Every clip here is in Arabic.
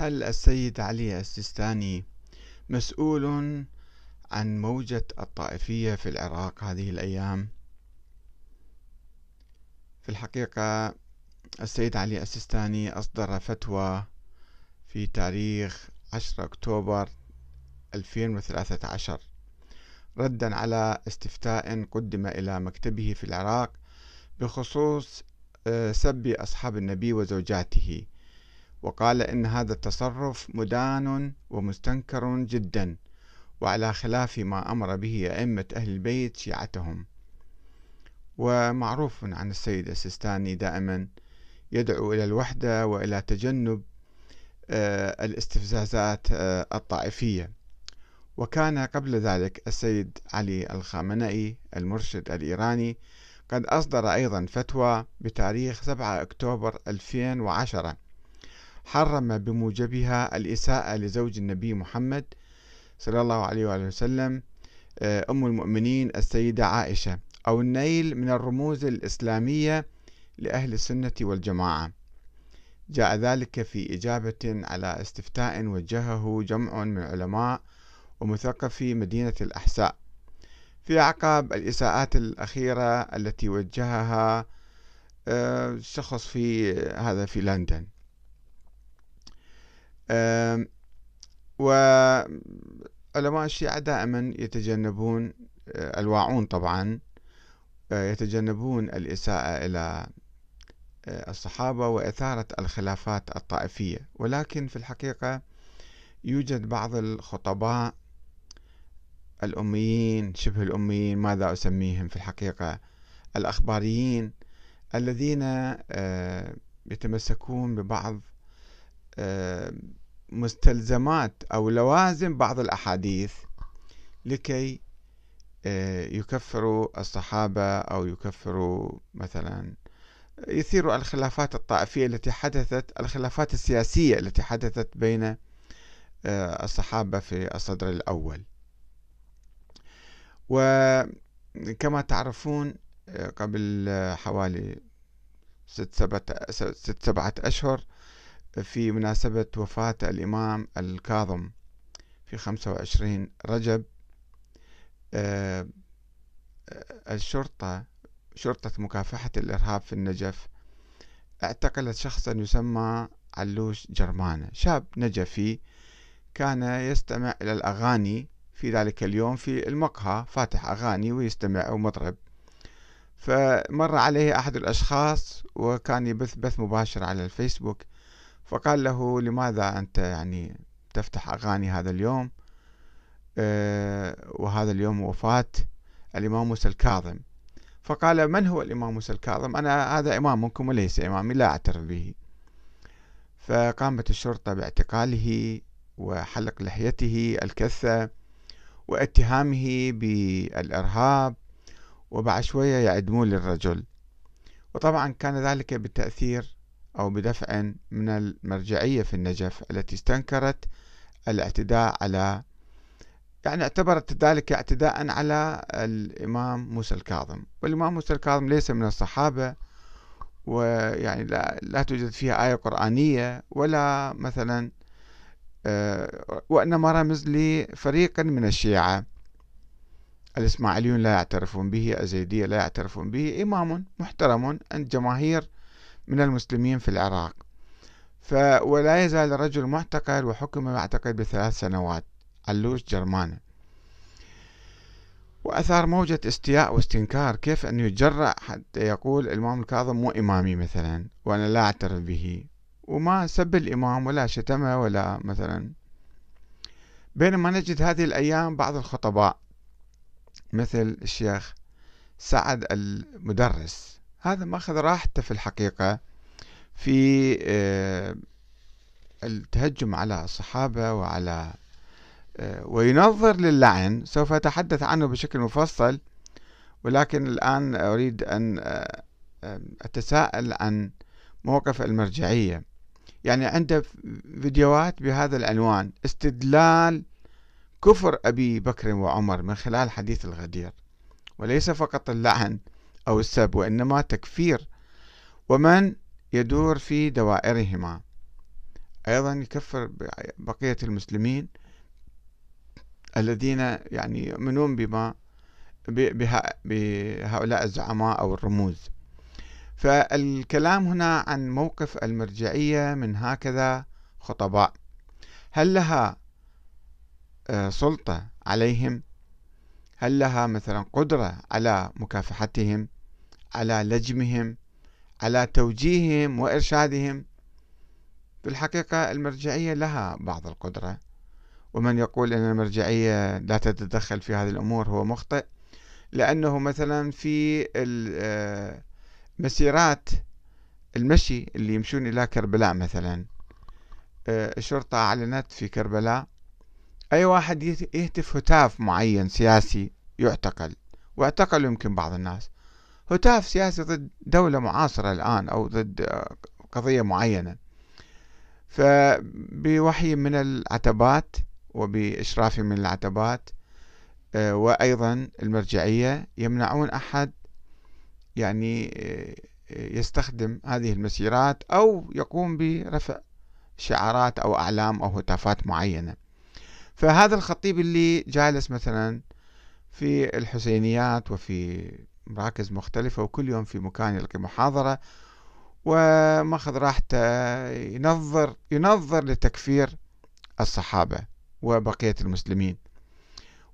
هل السيد علي السيستاني مسؤول عن موجة الطائفية في العراق هذه الأيام؟ في الحقيقة السيد علي السيستاني أصدر فتوى في تاريخ 10 أكتوبر 2013 ردا على استفتاء قدم إلى مكتبه في العراق بخصوص آه، سب أصحاب النبي وزوجاته وقال إن هذا التصرف مدان ومستنكر جدا وعلى خلاف ما أمر به أئمة أهل البيت شيعتهم. ومعروف عن السيد السيستاني دائما يدعو إلى الوحدة وإلى تجنب آه، الاستفزازات آه، الطائفية. وكان قبل ذلك السيد علي الخامنئي المرشد الإيراني قد أصدر أيضا فتوى بتاريخ 7 أكتوبر 2010 حرم بموجبها الإساءة لزوج النبي محمد صلى الله عليه وآله وسلم آه، أم المؤمنين السيدة عائشة أو النيل من الرموز الإسلامية لأهل السنة والجماعة. جاء ذلك في إجابة على استفتاء وجهه جمع من علماء ومثقفي مدينة الأحساء. في أعقاب الإساءات الأخيرة التي وجهها آه، شخص في هذا في لندن. وعلماء الشيعة دائما يتجنبون آه، الواعون طبعا آه، يتجنبون الإساءة إلى آه، الصحابة وإثارة الخلافات الطائفية. ولكن في الحقيقة يوجد بعض الخطباء الأميين شبه الأميين ماذا أسميهم في الحقيقة؟ الأخباريين الذين يتمسكون ببعض مستلزمات أو لوازم بعض الأحاديث لكي آه، يكفروا الصحابة أو يكفروا مثلا يثيروا الخلافات الطائفية التي حدثت الخلافات السياسية التي حدثت بين آه، الصحابة في الصدر الأول. وكما تعرفون آه، قبل حوالي ست سبعة, ست سبعة أشهر في مناسبة وفاة الإمام الكاظم في 25 رجب آه، الشرطة شرطة مكافحة الإرهاب في النجف اعتقلت شخصا يسمى علوش جرمانة. شاب نجفي كان يستمع إلى الأغاني في ذلك اليوم في المقهى فاتح أغاني ويستمع أو مطرب. فمر عليه أحد الأشخاص وكان يبث بث مباشر على الفيسبوك فقال له لماذا أنت يعني تفتح أغاني هذا اليوم؟ أه وهذا اليوم وفاة الإمام موسى الكاظم. فقال من هو الإمام موسى الكاظم؟ أنا هذا إمامكم وليس إمامي لا أعترف به. فقامت الشرطة باعتقاله وحلق لحيته الكثة واتهامه بالإرهاب وبعد شوية يعدمون للرجل. وطبعا كان ذلك بالتأثير أو بدفع من المرجعية في النجف التي استنكرت الاعتداء على يعني اعتبرت ذلك اعتداء على الإمام موسى الكاظم. والإمام موسى الكاظم ليس من الصحابة ويعني لا, لا توجد فيها آية قرآنية ولا مثلا آه، وإنما رمز لفريق من الشيعة. الإسماعيليون لا يعترفون به الزيدية لا يعترفون به إمام محترم عند جماهير من المسلمين في العراق. ولا يزال الرجل معتقل وحكم معتقل بثلاث سنوات. علوش جرمانة وأثار موجة استياء واستنكار كيف أن يتجرأ حتى يقول الإمام الكاظم مو إمامي مثلا وأنا لا أعترف به. وما سب الإمام ولا شتمه ولا مثلا. بينما نجد هذه الأيام بعض الخطباء مثل الشيخ سعد المدرس. هذا ماخذ راحته في الحقيقة. في آه، التهجم على الصحابة وعلى آه، وينظر للعن سوف أتحدث عنه بشكل مفصل ولكن الآن أريد أن آه، أتساءل عن موقف المرجعية. يعني عنده فيديوهات بهذا العنوان استدلال كفر أبي بكر وعمر من خلال حديث الغدير وليس فقط اللعن أو السب وإنما تكفير. ومن يدور في دوائرهما. أيضا يكفر بقية المسلمين الذين يعني يؤمنون بما بهؤلاء الزعماء أو الرموز. فالكلام هنا عن موقف المرجعية من هكذا خطباء. هل لها آه، سلطة عليهم؟ هل لها مثلا قدرة على مكافحتهم على لجمهم؟ على توجيههم وإرشادهم. في الحقيقة المرجعية لها بعض القدرة ومن يقول أن المرجعية لا تتدخل في هذه الأمور هو مخطئ لأنه مثلا في المسيرات آه، المشي اللي يمشون إلى كربلاء مثلا آه، الشرطة أعلنت في كربلاء أي واحد يهتف هتاف معين سياسي يعتقل واعتقل يمكن بعض الناس. هتاف سياسي ضد دولة معاصرة الآن أو ضد آه، قضية معينة. فبوحي من العتبات وبإشراف من العتبات آه، وأيضا المرجعية يمنعون أحد يعني آه، يستخدم هذه المسيرات أو يقوم برفع شعارات أو أعلام أو هتافات معينة. فهذا الخطيب اللي جالس مثلا في الحسينيات وفي مراكز مختلفة وكل يوم في مكان يلقي محاضرة ومأخذ راحته ينظر ينظر لتكفير الصحابة وبقية المسلمين.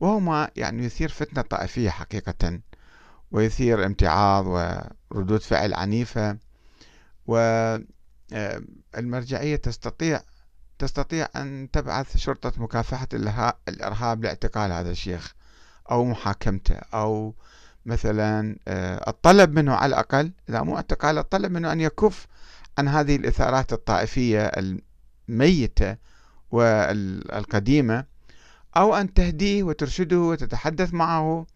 وهو ما يعني يثير فتنة طائفية حقيقة ويثير امتعاض وردود فعل عنيفة والمرجعية تستطيع تستطيع أن تبعث شرطة مكافحة الإرهاب لإعتقال هذا الشيخ أو محاكمته أو مثلا آه، الطلب منه على الأقل إذا مو اعتقال الطلب منه أن يكف عن هذه الإثارات الطائفية الميتة والقديمة أو أن تهديه وترشده وتتحدث معه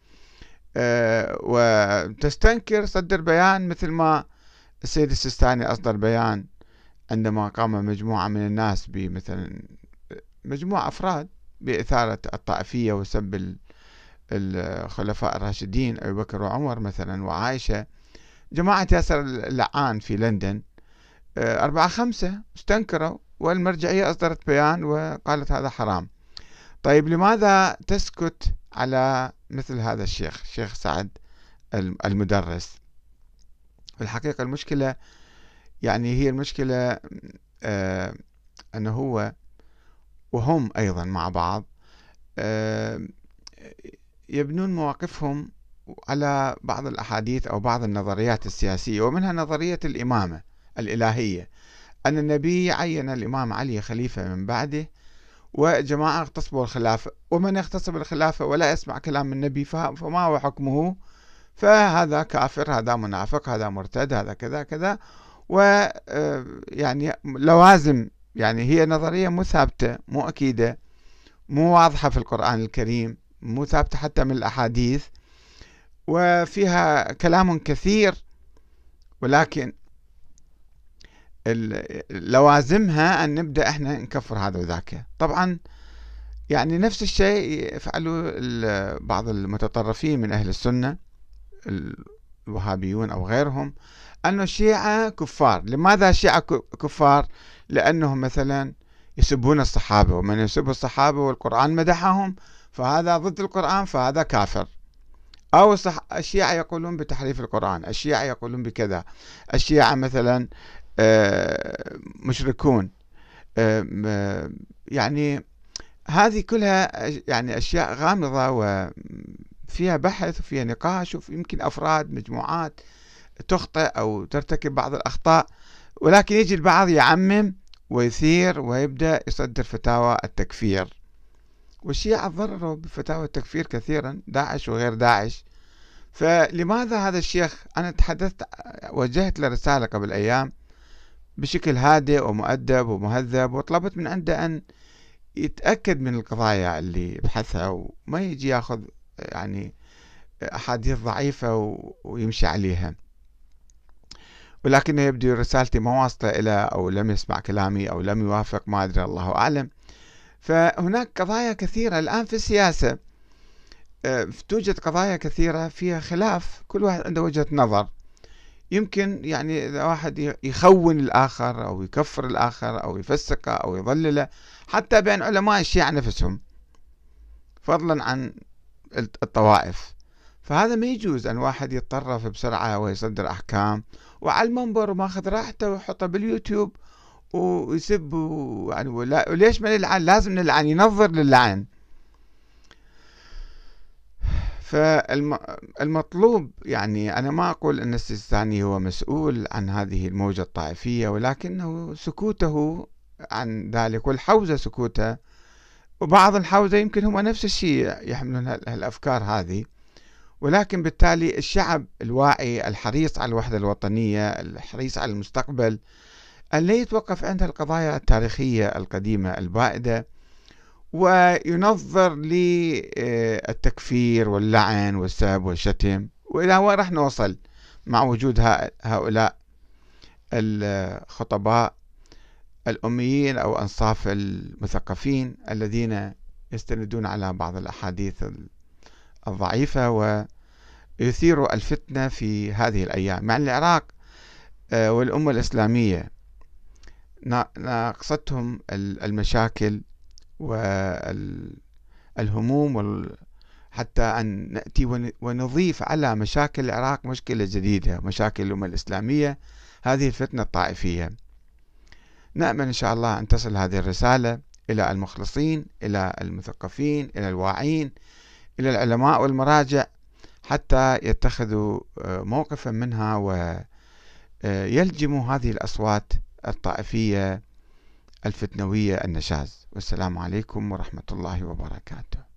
آه، وتستنكر صدر بيان مثل ما السيد السيستاني أصدر بيان عندما قام مجموعة من الناس بمثلا مجموعة أفراد بإثارة الطائفية وسب الخلفاء الراشدين أبي بكر وعمر مثلا وعائشة. جماعة ياسر اللعان في لندن. آه، أربعة خمسة استنكروا والمرجعية أصدرت بيان وقالت هذا حرام. طيب لماذا تسكت على مثل هذا الشيخ الشيخ سعد المدرس؟ في الحقيقة المشكلة يعني هي المشكلة آه أنه هو وهم أيضا مع بعض. آه يبنون مواقفهم على بعض الأحاديث أو بعض النظريات السياسية ومنها نظرية الإمامة الإلهية. أن النبي عين الإمام علي خليفة من بعده وجماعة اغتصبوا الخلافة ومن يغتصب الخلافة ولا يسمع كلام النبي فما هو حكمه؟ فهذا كافر هذا منافق هذا مرتد هذا كذا كذا. و آه، يعني لوازم يعني هي نظرية مو ثابتة مو أكيدة مو واضحة في القرآن الكريم. مو ثابتة حتى من الأحاديث وفيها كلام كثير ولكن لوازمها أن نبدأ إحنا نكفر هذا وذاك. طبعا يعني نفس الشيء يفعله بعض المتطرفين من أهل السنة الوهابيون أو غيرهم أن الشيعة كفار. لماذا الشيعة كفار؟ لأنهم مثلا يسبون الصحابة ومن يسب الصحابة والقرآن مدحهم فهذا ضد القرآن فهذا كافر. أو الشيعة يقولون بتحريف القرآن الشيعة يقولون بكذا. الشيعة مثلا آه، مشركون آه، يعني هذه كلها يعني أشياء غامضة وفيها بحث وفيها نقاش ويمكن أفراد مجموعات تخطئ أو ترتكب بعض الأخطاء. ولكن يجي البعض يعمم ويثير ويبدأ يصدر فتاوى التكفير. والشيعة ضرروا بفتاوى التكفير كثيرا داعش وغير داعش. فلماذا هذا الشيخ؟ أنا تحدثت وجهت له رسالة قبل أيام بشكل هادئ ومؤدب ومهذب وطلبت من عنده أن يتأكد من القضايا اللي يبحثها وما يجي ياخذ يعني أحاديث ضعيفة ويمشي عليها. ولكنه يبدو رسالتي ما واصلة إلى أو لم يسمع كلامي أو لم يوافق ما أدري الله أعلم. فهناك قضايا كثيرة. الآن في السياسة آه، توجد قضايا كثيرة فيها خلاف. كل واحد عنده وجهة نظر. يمكن يعني إذا واحد يخون الآخر أو يكفر الآخر أو يفسقه أو يضلله حتى بين علماء الشيعة نفسهم فضلا عن الطوائف. فهذا ما يجوز أن واحد يتطرف بسرعة ويصدر أحكام وعلى المنبر وماخذ راحته ويحطه باليوتيوب ويسب يعني وليش ما نلعن؟ لازم نلعن ينظر للعن. فالمطلوب يعني أنا ما أقول أن السيستاني هو مسؤول عن هذه الموجة الطائفية ولكنه سكوته عن ذلك والحوزة سكوته. وبعض الحوزة يمكن هم نفس الشيء يحملون الأفكار هذه. ولكن بالتالي الشعب الواعي الحريص على الوحدة الوطنية الحريص على المستقبل أن لا يتوقف عند القضايا التاريخية القديمة البائدة وينظر للتكفير واللعن والسب والشتم وإلى وين راح نوصل مع وجود هؤلاء الخطباء الأميين أو أنصاف المثقفين الذين يستندون على بعض الأحاديث الضعيفة ويثيروا الفتنة في هذه الأيام. مع العراق آه، والأمة الإسلامية ناقصتهم المشاكل والهموم حتى أن نأتي ونضيف على مشاكل العراق مشكلة جديدة مشاكل الأمة الإسلامية هذه الفتنة الطائفية. نأمل إن شاء الله أن تصل هذه الرسالة إلى المخلصين إلى المثقفين إلى الواعين إلى العلماء والمراجع حتى يتخذوا آه، موقفا منها ويلجموا هذه الأصوات الطائفية الفتنوية النشاز والسلام عليكم ورحمة الله وبركاته.